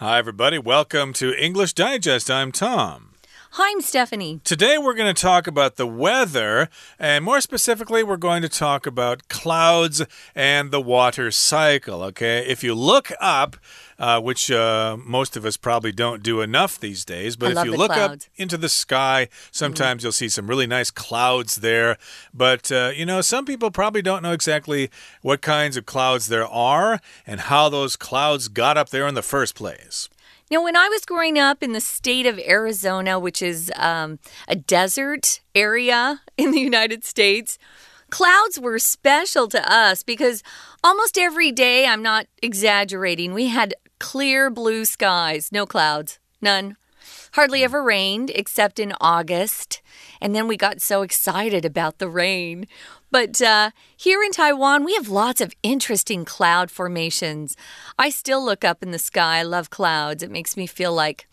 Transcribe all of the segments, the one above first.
Hi, everybody. Welcome to English Digest. I'm Tom. Hi, I'm Stephanie. Today we're going to talk about the weather, and more specifically, we're going to talk about clouds and the water cycle. Okay, if you look up, uh, which uh, most of us probably don't do enough these days. But I if you look clouds. up into the sky, sometimes you'll see some really nice clouds there. But, uh, you know, some people probably don't know exactly what kinds of clouds there are and how those clouds got up there in the first place. Now, when I was growing up in the state of Arizona, which is um, a desert area in the United States, clouds were special to us because almost every day, I'm not exaggerating, we had clear blue skies, no clouds, none. Hardly ever rained except in August. And then we got so excited about the rain. But uh, here in Taiwan, we have lots of interesting cloud formations. I still look up in the sky. I love clouds. It makes me feel like,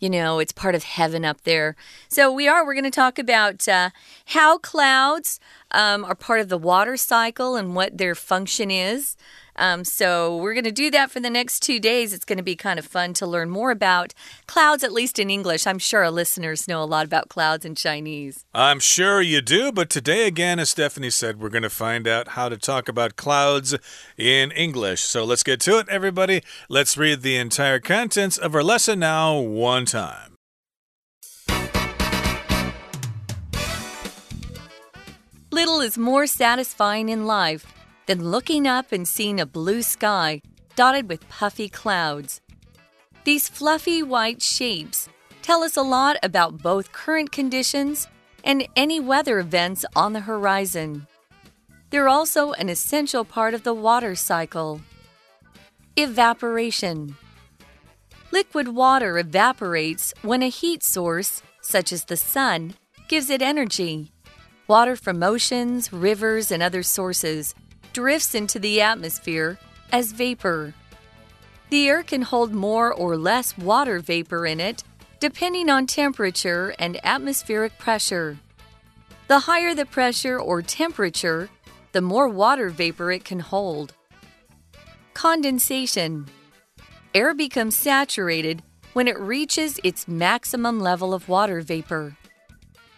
you know, it's part of heaven up there. So we are. We're going to talk about uh, how clouds um, are part of the water cycle and what their function is. Um, so we're going to do that for the next two days. It's going to be kind of fun to learn more about clouds, at least in English. I'm sure our listeners know a lot about clouds in Chinese. I'm sure you do, but today, again, as Stephanie said, we're going to find out how to talk about clouds in English. So let's get to it, everybody. Let's read the entire contents of our lesson now, one time. Little is more satisfying in life than looking up and seeing a blue sky dotted with puffy clouds. These fluffy white shapes tell us a lot about both current conditions and any weather events on the horizon. They're also an essential part of the water cycle. Evaporation. Liquid water evaporates when a heat source, such as the sun, gives it energy. Water from oceans, rivers, and other sources drifts into the atmosphere as vapor. The air can hold more or less water vapor in it depending on temperature and atmospheric pressure. The higher the pressure or temperature, the more water vapor it can hold. Condensation. Air becomes saturated when it reaches its maximum level of water vapor.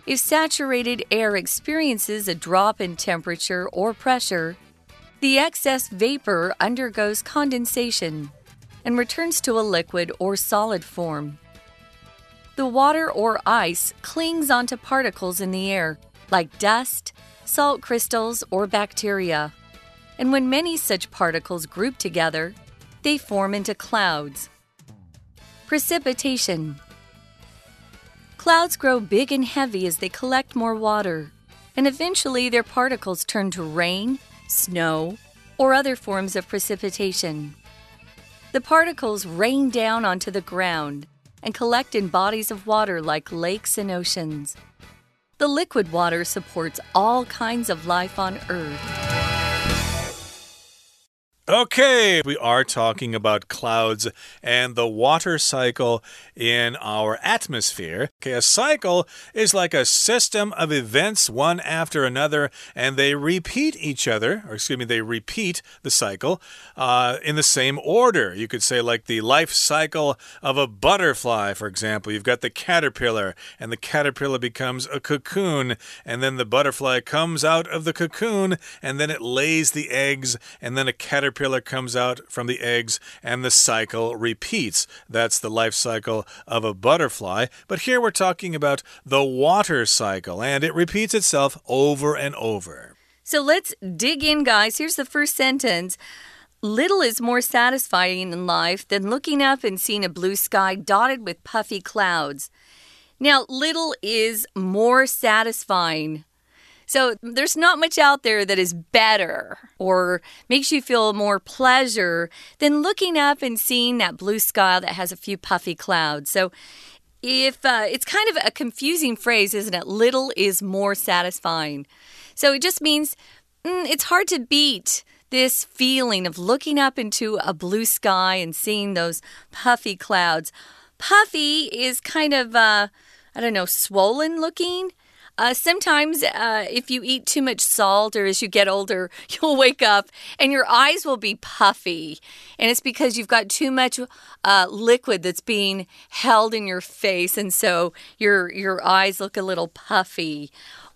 If saturated air experiences a drop in temperature or pressure, the excess vapor undergoes condensation and returns to a liquid or solid form. The water or ice clings onto particles in the air, like dust, salt crystals, or bacteria. And when many such particles group together, they form into clouds. Precipitation. Clouds grow big and heavy as they collect more water, and eventually their particles turn to rain, snow, or other forms of precipitation. The particles rain down onto the ground and collect in bodies of water like lakes and oceans. The liquid water supports all kinds of life on Earth. Okay, we are talking about clouds and the water cycle in our atmosphere. Okay, a cycle is like a system of events one after another, and they repeat each other, or excuse me, they repeat the cycle uh, in the same order. You could say, like the life cycle of a butterfly, for example. You've got the caterpillar, and the caterpillar becomes a cocoon, and then the butterfly comes out of the cocoon, and then it lays the eggs, and then a caterpillar comes out from the eggs, and the cycle repeats. That's the life cycle of a butterfly. But here we're talking about the water cycle, and it repeats itself over and over. So let's dig in, guys. Here's the first sentence. Little is more satisfying in life than looking up and seeing a blue sky dotted with puffy clouds. Now, little is more satisfying. So there's not much out there that is better or makes you feel more pleasure than looking up and seeing that blue sky that has a few puffy clouds. So if uh, it's kind of a confusing phrase, isn't it? Little is more satisfying. So it just means mm, it's hard to beat this feeling of looking up into a blue sky and seeing those puffy clouds. Puffy is kind of, uh, I don't know, swollen looking. Uh, sometimes, uh, if you eat too much salt or as you get older, you'll wake up and your eyes will be puffy. And it's because you've got too much uh, liquid that's being held in your face. And so your, your eyes look a little puffy.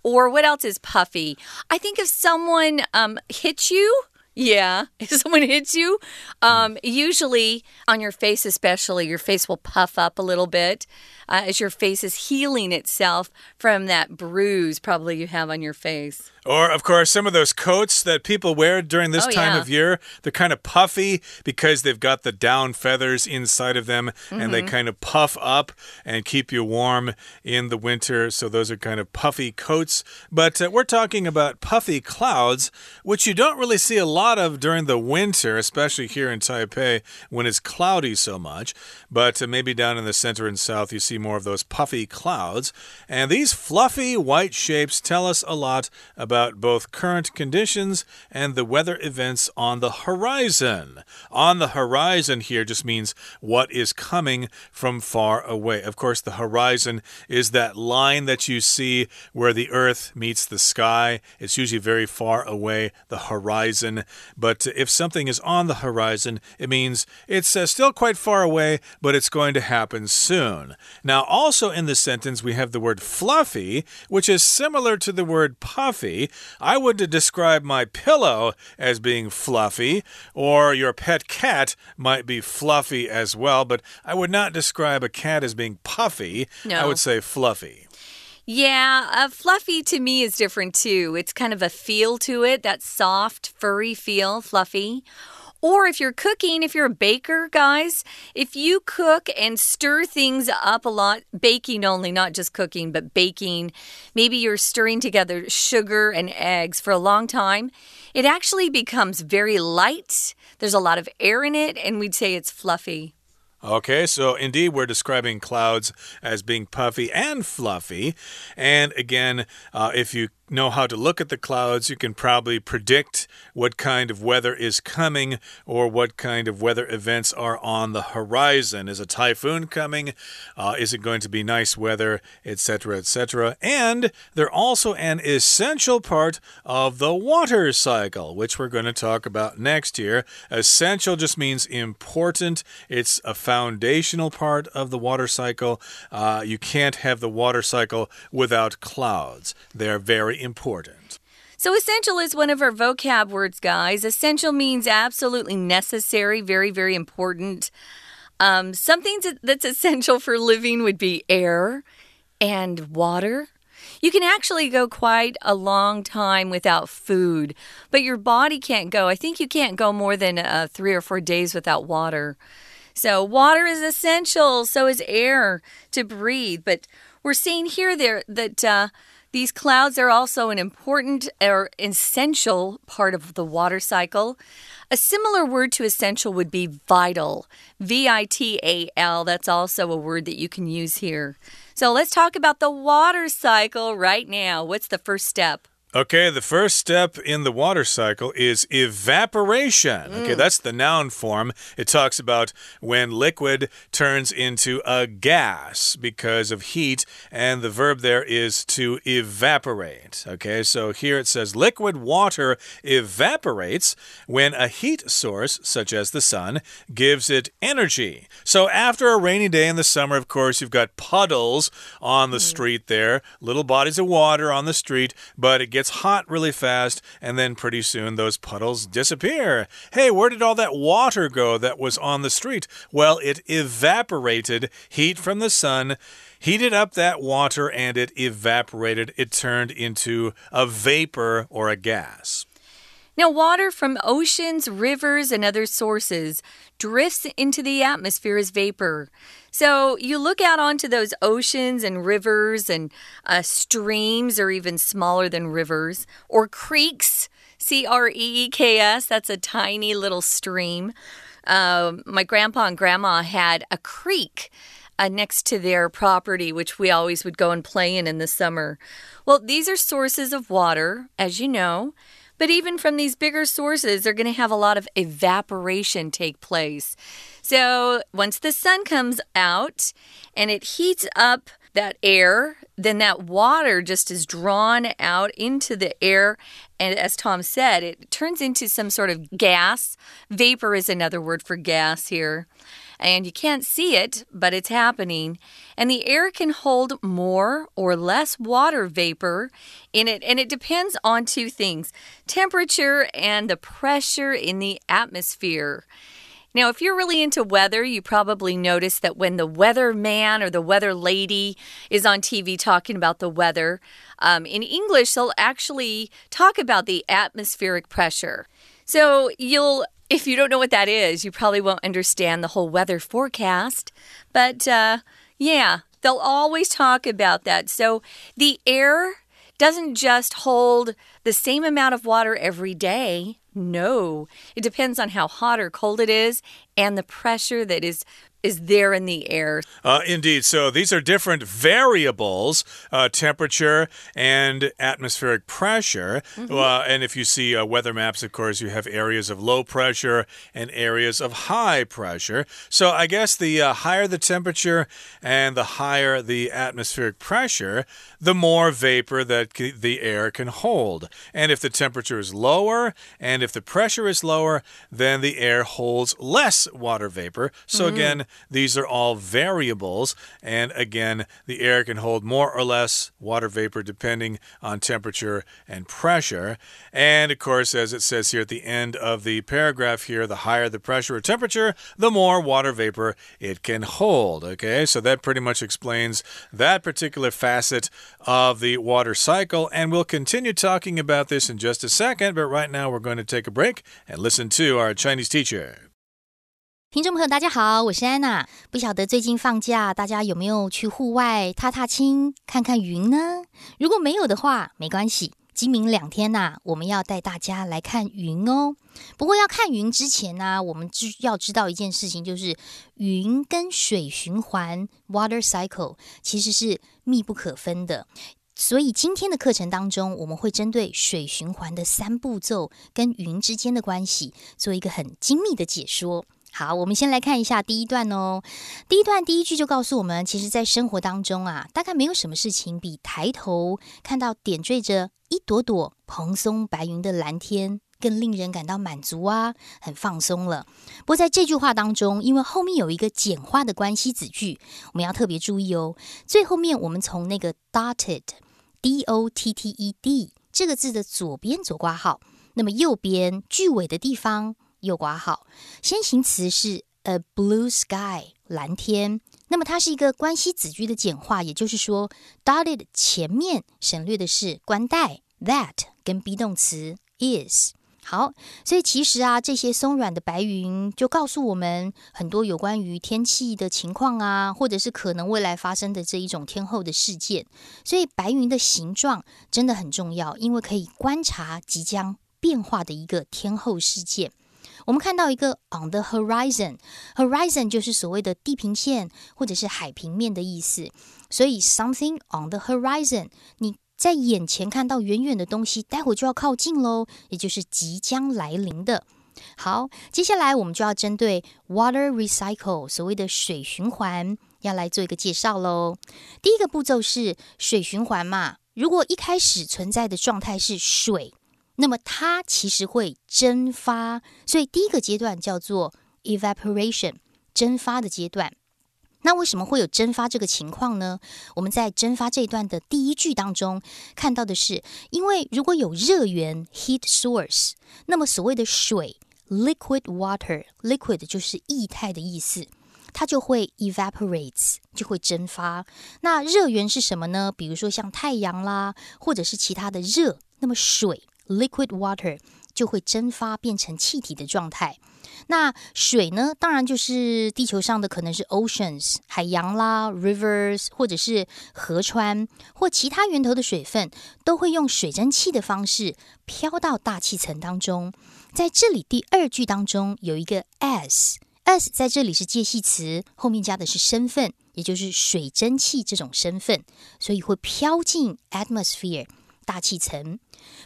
Or what else is puffy? I think if someone um, hits you, yeah, if someone hits you, um, usually on your face, especially, your face will puff up a little bit uh, as your face is healing itself from that bruise probably you have on your face. Or, of course, some of those coats that people wear during this oh, time yeah. of year, they're kind of puffy because they've got the down feathers inside of them mm -hmm. and they mm-hmm. kind of puff up and keep you warm in the winter. So, those are kind of puffy coats. But uh, we're talking about puffy clouds, which you don't really see a lot of during the winter, especially here in Taipei when it's cloudy so much. But uh, maybe down in the center and south, you see more of those puffy clouds. And these fluffy white shapes tell us a lot about both current conditions and the weather events on the horizon. On the horizon here just means what is coming from far away. Of course, the horizon is that line that you see where the earth meets the sky. It's usually very far away, the horizon. But if something is on the horizon, it means it's uh, still quite far away, but it's going to happen soon. Now, also in this sentence, we have the word fluffy, which is similar to the word puffy. I would describe my pillow as being fluffy, or your pet cat might be fluffy as well, but I would not describe a cat as being puffy. No. I would say fluffy. Yeah, uh, fluffy to me is different too. It's kind of a feel to it, that soft, furry feel, fluffy. Or if you're cooking, if you're a baker, guys, if you cook and stir things up a lot, baking only, not just cooking, but baking, maybe you're stirring together sugar and eggs for a long time, it actually becomes very light. There's a lot of air in it, and we'd say it's fluffy. Okay, so indeed, we're describing clouds as being puffy and fluffy. And again, uh, if you know how to look at the clouds, you can probably predict what kind of weather is coming or what kind of weather events are on the horizon. Is a typhoon coming? Uh, is it going to be nice weather, etc., etc.? And they're also an essential part of the water cycle, which we're going to talk about next year. Essential just means important, it's a foundational part of the water cycle. Uh, you can't have the water cycle without clouds, they're very important. So, essential is one of our vocab words, guys. Essential means absolutely necessary, very, very important. Um, something that's essential for living would be air and water. You can actually go quite a long time without food, but your body can't go. I think you can't go more than uh, three or four days without water. So, water is essential, so is air to breathe. But we're seeing here there that. Uh, these clouds are also an important or essential part of the water cycle. A similar word to essential would be vital. V I T A L. That's also a word that you can use here. So let's talk about the water cycle right now. What's the first step? Okay, the first step in the water cycle is evaporation. Mm. Okay, that's the noun form. It talks about when liquid turns into a gas because of heat, and the verb there is to evaporate. Okay, so here it says liquid water evaporates when a heat source, such as the sun, gives it energy. So after a rainy day in the summer, of course, you've got puddles on the mm. street there, little bodies of water on the street, but it gets hot really fast, and then pretty soon those puddles disappear. Hey, where did all that water go that was on the street? Well, it evaporated heat from the sun heated up that water and it evaporated. It turned into a vapor or a gas. Now, water from oceans, rivers, and other sources drifts into the atmosphere as vapor. So you look out onto those oceans and rivers and uh, streams, or even smaller than rivers, or creeks. C R E E K S. That's a tiny little stream. Uh, my grandpa and grandma had a creek. Uh, next to their property, which we always would go and play in in the summer. Well, these are sources of water, as you know. But even from these bigger sources, they're going to have a lot of evaporation take place. So once the sun comes out and it heats up that air, then that water just is drawn out into the air. And as Tom said, it turns into some sort of gas. Vapor is another word for gas here. And you can't see it, but it's happening. And the air can hold more or less water vapor in it. And it depends on two things temperature and the pressure in the atmosphere. Now, if you're really into weather, you probably notice that when the weather man or the weather lady is on TV talking about the weather, um, in English, they'll actually talk about the atmospheric pressure. So you'll if you don't know what that is, you probably won't understand the whole weather forecast. But uh, yeah, they'll always talk about that. So the air doesn't just hold the same amount of water every day. No, it depends on how hot or cold it is and the pressure that is is there in the air. Uh, indeed. So these are different variables uh, temperature and atmospheric pressure. Mm -hmm. uh, and if you see uh, weather maps, of course, you have areas of low pressure and areas of high pressure. So I guess the uh, higher the temperature and the higher the atmospheric pressure, the more vapor that the air can hold. And if the temperature is lower and if the pressure is lower, then the air holds less water vapor. So mm -hmm. again, these are all variables. And again, the air can hold more or less water vapor depending on temperature and pressure. And of course, as it says here at the end of the paragraph here, the higher the pressure or temperature, the more water vapor it can hold. Okay, so that pretty much explains that particular facet of the water cycle. And we'll continue talking about this in just a second. But right now, we're going to take a break and listen to our Chinese teacher. 听众朋友，大家好，我是安娜。不晓得最近放假，大家有没有去户外踏踏青、看看云呢？如果没有的话，没关系。今明两天呐，我们要带大家来看云哦。不过要看云之前呢，我们知要知道一件事情，就是云跟水循环 （water cycle） 其实是密不可分的。所以今天的课程当中，我们会针对水循环的三步骤跟云之间的关系，做一个很精密的解说。好，我们先来看一下第一段哦。第一段第一句就告诉我们，其实，在生活当中啊，大概没有什么事情比抬头看到点缀着一朵朵蓬松白云的蓝天更令人感到满足啊，很放松了。不过在这句话当中，因为后面有一个简化的关系子句，我们要特别注意哦。最后面我们从那个 dotted，d o t t e d 这个字的左边左挂号，那么右边句尾的地方。右挂号，先行词是 a blue sky 蓝天，那么它是一个关系子句的简化，也就是说，dotted 前面省略的是关带 that 跟 be 动词 is。好，所以其实啊，这些松软的白云就告诉我们很多有关于天气的情况啊，或者是可能未来发生的这一种天后的事件。所以白云的形状真的很重要，因为可以观察即将变化的一个天后事件。我们看到一个 on the horizon，horizon 就是所谓的地平线或者是海平面的意思。所以 something on the horizon，你在眼前看到远远的东西，待会就要靠近喽，也就是即将来临的。好，接下来我们就要针对 water recycle，所谓的水循环，要来做一个介绍喽。第一个步骤是水循环嘛，如果一开始存在的状态是水。那么它其实会蒸发，所以第一个阶段叫做 evaporation，蒸发的阶段。那为什么会有蒸发这个情况呢？我们在蒸发这一段的第一句当中看到的是，因为如果有热源 heat source，那么所谓的水 liquid water，liquid 就是液态的意思，它就会 evaporates，就会蒸发。那热源是什么呢？比如说像太阳啦，或者是其他的热，那么水。Liquid water 就会蒸发变成气体的状态。那水呢？当然就是地球上的可能是 oceans 海洋啦，rivers 或者是河川或其他源头的水分，都会用水蒸气的方式飘到大气层当中。在这里第二句当中有一个 s。s 在这里是介系词，后面加的是身份，也就是水蒸气这种身份，所以会飘进 atmosphere 大气层。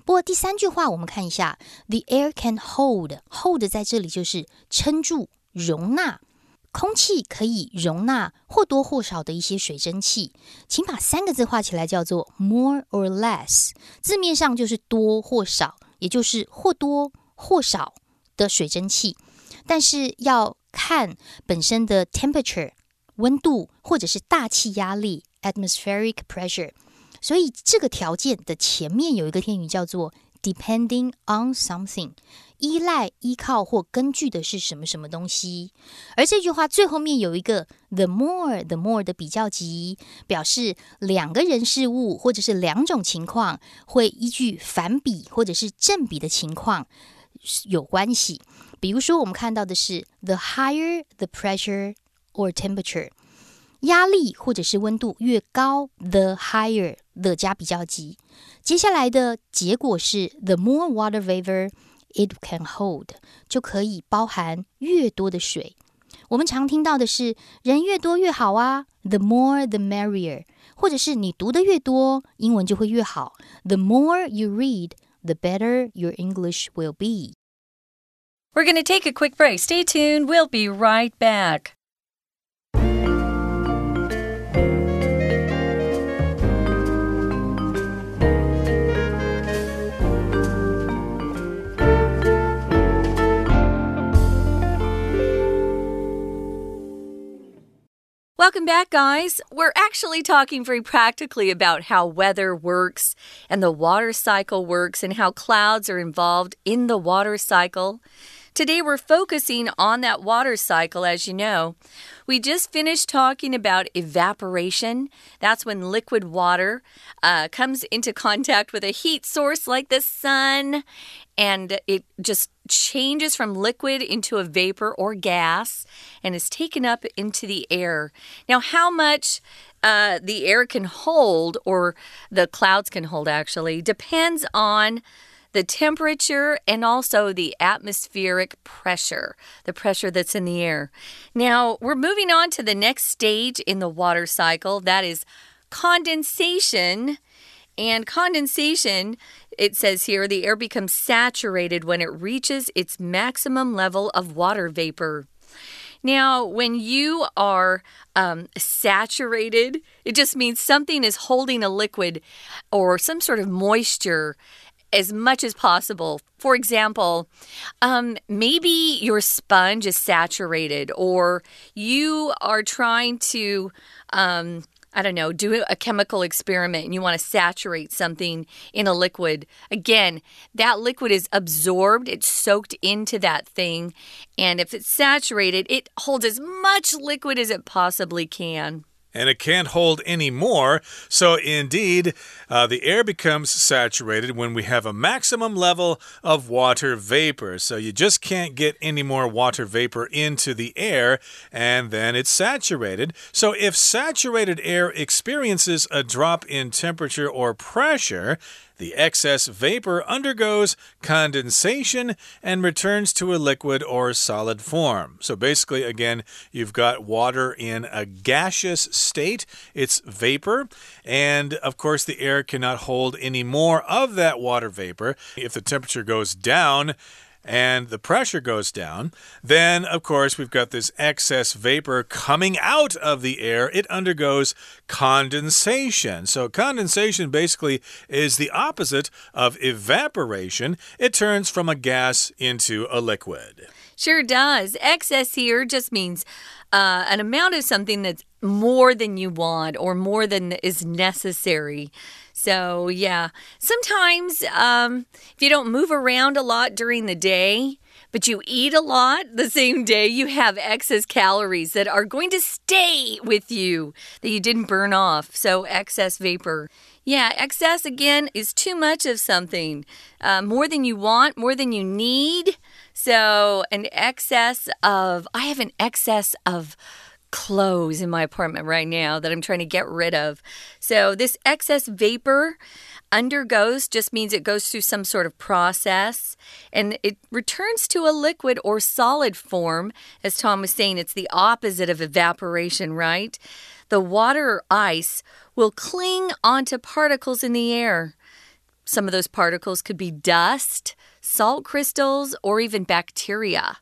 不过第三句话，我们看一下，the air can hold，hold 在这里就是撑住、容纳。空气可以容纳或多或少的一些水蒸气，请把三个字画起来，叫做 more or less。字面上就是多或少，也就是或多或少的水蒸气。但是要看本身的 temperature 温度，或者是大气压力 atmospheric pressure。所以这个条件的前面有一个片语叫做 depending on something。依赖、依靠或根据的是什么什么东西？而这句话最后面有一个 the more the more 的比较级，表示两个人事物或者是两种情况会依据反比或者是正比的情况有关系。比如说，我们看到的是 the higher the pressure or temperature，压力或者是温度越高，the higher the 加比较级。接下来的结果是 the more water vapor。It can hold 就可以包含越多的水。我们常听到的是人越多越好啊，the more the merrier，或者是你读的越多，英文就会越好。The more you read, the better your English will be. We're going to take a quick break. Stay tuned. We'll be right back. Welcome back, guys. We're actually talking very practically about how weather works and the water cycle works and how clouds are involved in the water cycle. Today, we're focusing on that water cycle, as you know. We just finished talking about evaporation. That's when liquid water uh, comes into contact with a heat source like the sun and it just changes from liquid into a vapor or gas and is taken up into the air. Now, how much uh, the air can hold, or the clouds can hold actually, depends on the temperature and also the atmospheric pressure, the pressure that's in the air. Now, we're moving on to the next stage in the water cycle that is condensation. And condensation, it says here, the air becomes saturated when it reaches its maximum level of water vapor. Now, when you are um, saturated, it just means something is holding a liquid or some sort of moisture as much as possible. For example, um, maybe your sponge is saturated, or you are trying to. Um, I don't know, do a chemical experiment and you want to saturate something in a liquid. Again, that liquid is absorbed, it's soaked into that thing. And if it's saturated, it holds as much liquid as it possibly can and it can't hold any more. So, indeed, uh, the air becomes saturated when we have a maximum level of water vapor. So, you just can't get any more water vapor into the air, and then it's saturated. So, if saturated air experiences a drop in temperature or pressure, the excess vapor undergoes condensation and returns to a liquid or solid form. So basically, again, you've got water in a gaseous state, it's vapor, and of course, the air cannot hold any more of that water vapor. If the temperature goes down, and the pressure goes down, then of course we've got this excess vapor coming out of the air. It undergoes condensation. So, condensation basically is the opposite of evaporation, it turns from a gas into a liquid. Sure does. Excess here just means uh, an amount of something that's more than you want or more than is necessary. So, yeah, sometimes um, if you don't move around a lot during the day, but you eat a lot the same day, you have excess calories that are going to stay with you that you didn't burn off. So, excess vapor. Yeah, excess again is too much of something, uh, more than you want, more than you need. So, an excess of, I have an excess of clothes in my apartment right now that I'm trying to get rid of. So, this excess vapor undergoes just means it goes through some sort of process and it returns to a liquid or solid form. As Tom was saying, it's the opposite of evaporation, right? The water or ice will cling onto particles in the air. Some of those particles could be dust, salt crystals, or even bacteria.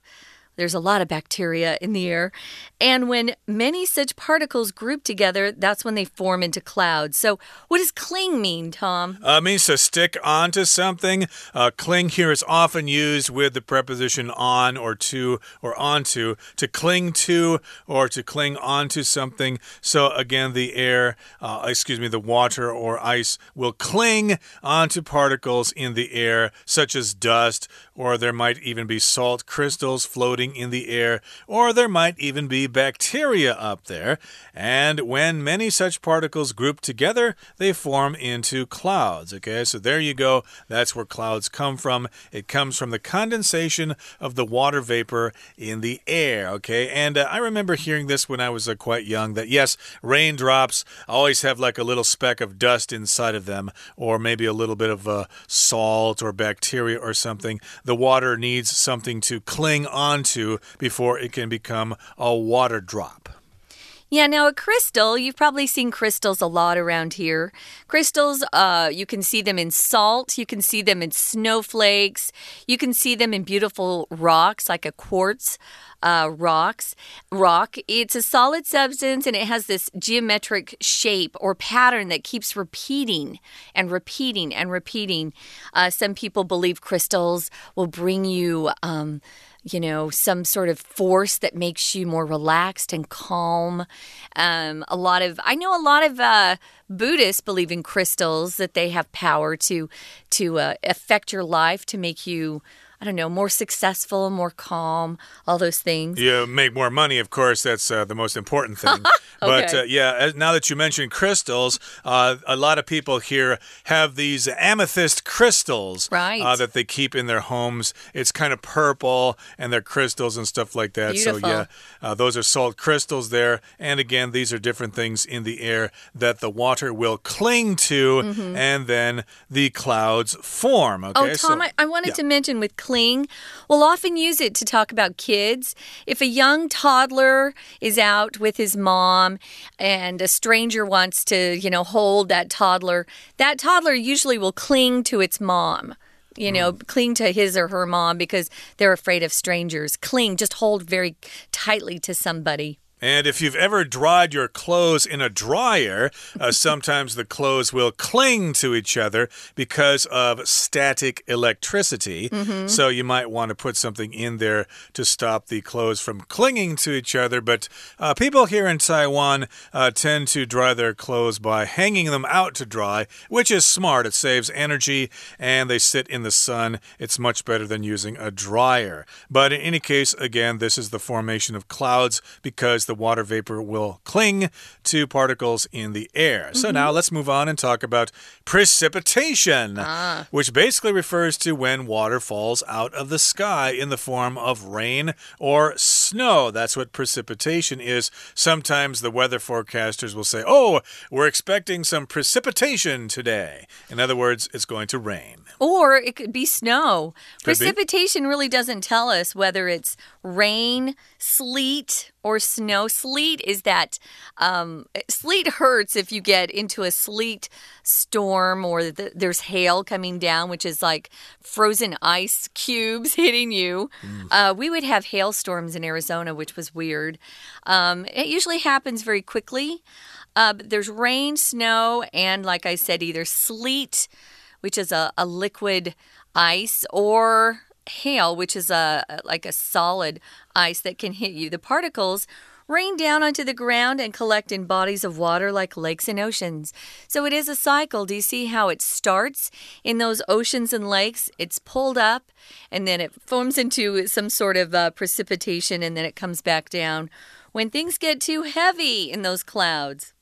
There's a lot of bacteria in the air. And when many such particles group together, that's when they form into clouds. So, what does cling mean, Tom? Uh, means to stick onto something. Uh, cling here is often used with the preposition on or to or onto, to cling to or to cling onto something. So, again, the air, uh, excuse me, the water or ice will cling onto particles in the air, such as dust, or there might even be salt crystals floating in the air, or there might even be bacteria up there. And when many such particles group together, they form into clouds. Okay, so there you go. That's where clouds come from. It comes from the condensation of the water vapor in the air. Okay, and uh, I remember hearing this when I was uh, quite young that yes, raindrops always have like a little speck of dust inside of them, or maybe a little bit of uh, salt or bacteria or something. The water needs something to cling onto before it can become a water drop. Yeah, now a crystal, you've probably seen crystals a lot around here. Crystals, uh, you can see them in salt, you can see them in snowflakes, you can see them in beautiful rocks like a quartz. Uh, rocks rock it's a solid substance and it has this geometric shape or pattern that keeps repeating and repeating and repeating uh, some people believe crystals will bring you um, you know, some sort of force that makes you more relaxed and calm. Um, a lot of, I know a lot of uh, Buddhists believe in crystals that they have power to to uh, affect your life to make you I don't know, more successful, more calm, all those things. You make more money, of course. That's uh, the most important thing. okay. But uh, yeah, now that you mentioned crystals, uh, a lot of people here have these amethyst crystals right. Uh, that they keep in their homes. It's kind of purple and they're crystals and stuff like that. Beautiful. So yeah, uh, those are salt crystals there. And again, these are different things in the air that the water will cling to mm -hmm. and then the clouds form. Okay? Oh, Tom, so, I, I, wanted yeah. to mention with cling. We'll often use it to talk about kids. If a young toddler is out with his mom and a stranger wants to, you know, hold that toddler, that toddler usually will cling to its mom you know, mm. cling to his or her mom because they're afraid of strangers. Cling, just hold very tightly to somebody. And if you've ever dried your clothes in a dryer, uh, sometimes the clothes will cling to each other because of static electricity. Mm -hmm. So you might want to put something in there to stop the clothes from clinging to each other. But uh, people here in Taiwan uh, tend to dry their clothes by hanging them out to dry, which is smart. It saves energy and they sit in the sun. It's much better than using a dryer. But in any case, again, this is the formation of clouds because the water vapor will cling to particles in the air. Mm -hmm. So mm-hmm. now let's move on and talk about precipitation, ah. which basically refers to when water falls out of the sky in the form of rain or snow. That's what precipitation is. Sometimes the weather forecasters will say, Oh, we're expecting some precipitation today. In other words, it's going to rain. Or it could be snow. Could precipitation be. really doesn't tell us whether it's rain, sleet, or snow. Sleet is that um, sleet hurts if you get into a sleet storm or the, there's hail coming down, which is like frozen ice cubes hitting you. Mm. Uh, we would have hailstorms in Arizona, which was weird. Um, it usually happens very quickly. Uh, there's rain, snow, and like I said, either sleet, which is a, a liquid ice, or hail, which is a like a solid ice that can hit you. The particles rain down onto the ground and collect in bodies of water like lakes and oceans. So it is a cycle. Do you see how it starts in those oceans and lakes? It's pulled up and then it forms into some sort of uh, precipitation and then it comes back down when things get too heavy in those clouds.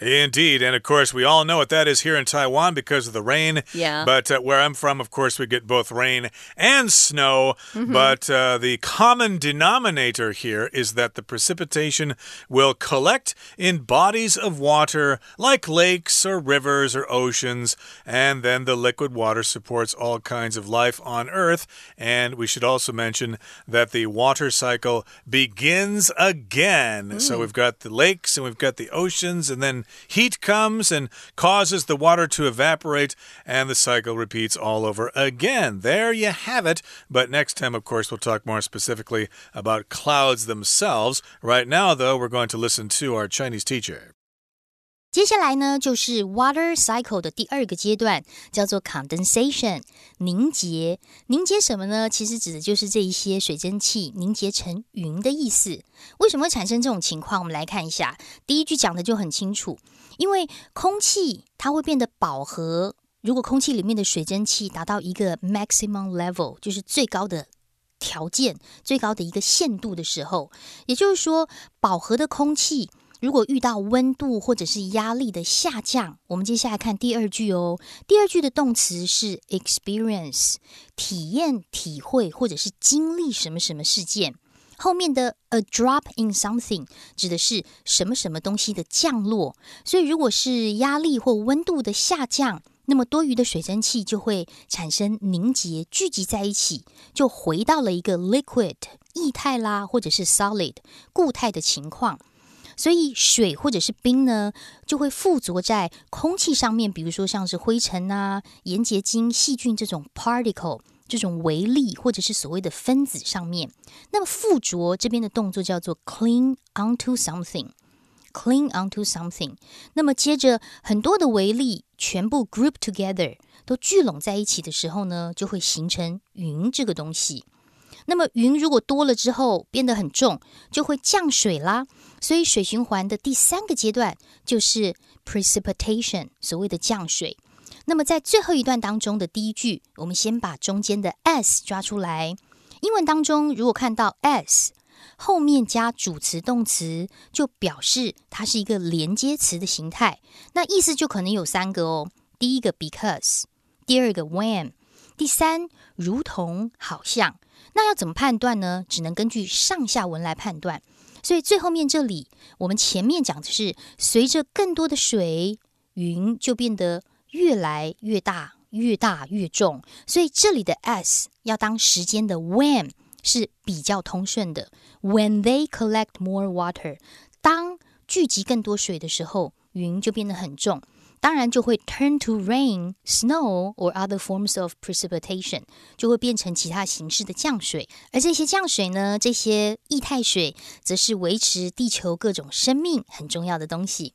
Indeed. And of course, we all know what that is here in Taiwan because of the rain. Yeah. But uh, where I'm from, of course, we get both rain and snow. Mm -hmm. But uh, the common denominator here is that the precipitation will collect in bodies of water like lakes or rivers or oceans. And then the liquid water supports all kinds of life on Earth. And we should also mention that the water cycle begins again. Mm. So we've got the lakes and we've got the oceans and then heat comes and causes the water to evaporate, and the cycle repeats all over again. There you have it. But next time, of course, we'll talk more specifically about clouds themselves. Right now, though, we're going to listen to our Chinese teacher. 接下来呢，就是 water cycle 的第二个阶段，叫做 condensation 凝结。凝结什么呢？其实指的就是这一些水蒸气凝结成云的意思。为什么会产生这种情况？我们来看一下，第一句讲的就很清楚，因为空气它会变得饱和。如果空气里面的水蒸气达到一个 maximum level，就是最高的条件、最高的一个限度的时候，也就是说，饱和的空气。如果遇到温度或者是压力的下降，我们接下来看第二句哦。第二句的动词是 experience，体验、体会或者是经历什么什么事件。后面的 a drop in something 指的是什么什么东西的降落。所以如果是压力或温度的下降，那么多余的水蒸气就会产生凝结，聚集在一起，就回到了一个 liquid 液态啦，或者是 solid 固态的情况。所以水或者是冰呢，就会附着在空气上面，比如说像是灰尘啊、盐结晶、细菌这种 particle 这种微粒，或者是所谓的分子上面。那么附着这边的动作叫做 cling onto something，cling onto something。那么接着很多的微粒全部 group together，都聚拢在一起的时候呢，就会形成云这个东西。那么云如果多了之后变得很重，就会降水啦。所以水循环的第三个阶段就是 precipitation，所谓的降水。那么在最后一段当中的第一句，我们先把中间的 s 抓出来。英文当中如果看到 s 后面加主词动词，就表示它是一个连接词的形态。那意思就可能有三个哦。第一个 because，第二个 when，第三如同好像。那要怎么判断呢？只能根据上下文来判断。所以最后面这里，我们前面讲的是随着更多的水，云就变得越来越大，越大越重。所以这里的 s 要当时间的 when 是比较通顺的。When they collect more water，当聚集更多水的时候，云就变得很重。当然就会 turn to rain, snow or other forms of precipitation，就会变成其他形式的降水。而这些降水呢，这些液态水，则是维持地球各种生命很重要的东西。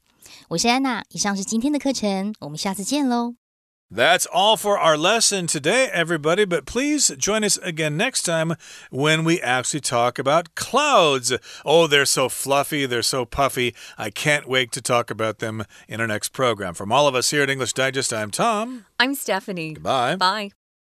我是安娜，以上是今天的课程，我们下次见喽。That's all for our lesson today, everybody. But please join us again next time when we actually talk about clouds. Oh, they're so fluffy, they're so puffy. I can't wait to talk about them in our next program. From all of us here at English Digest, I'm Tom. I'm Stephanie. Goodbye. Bye.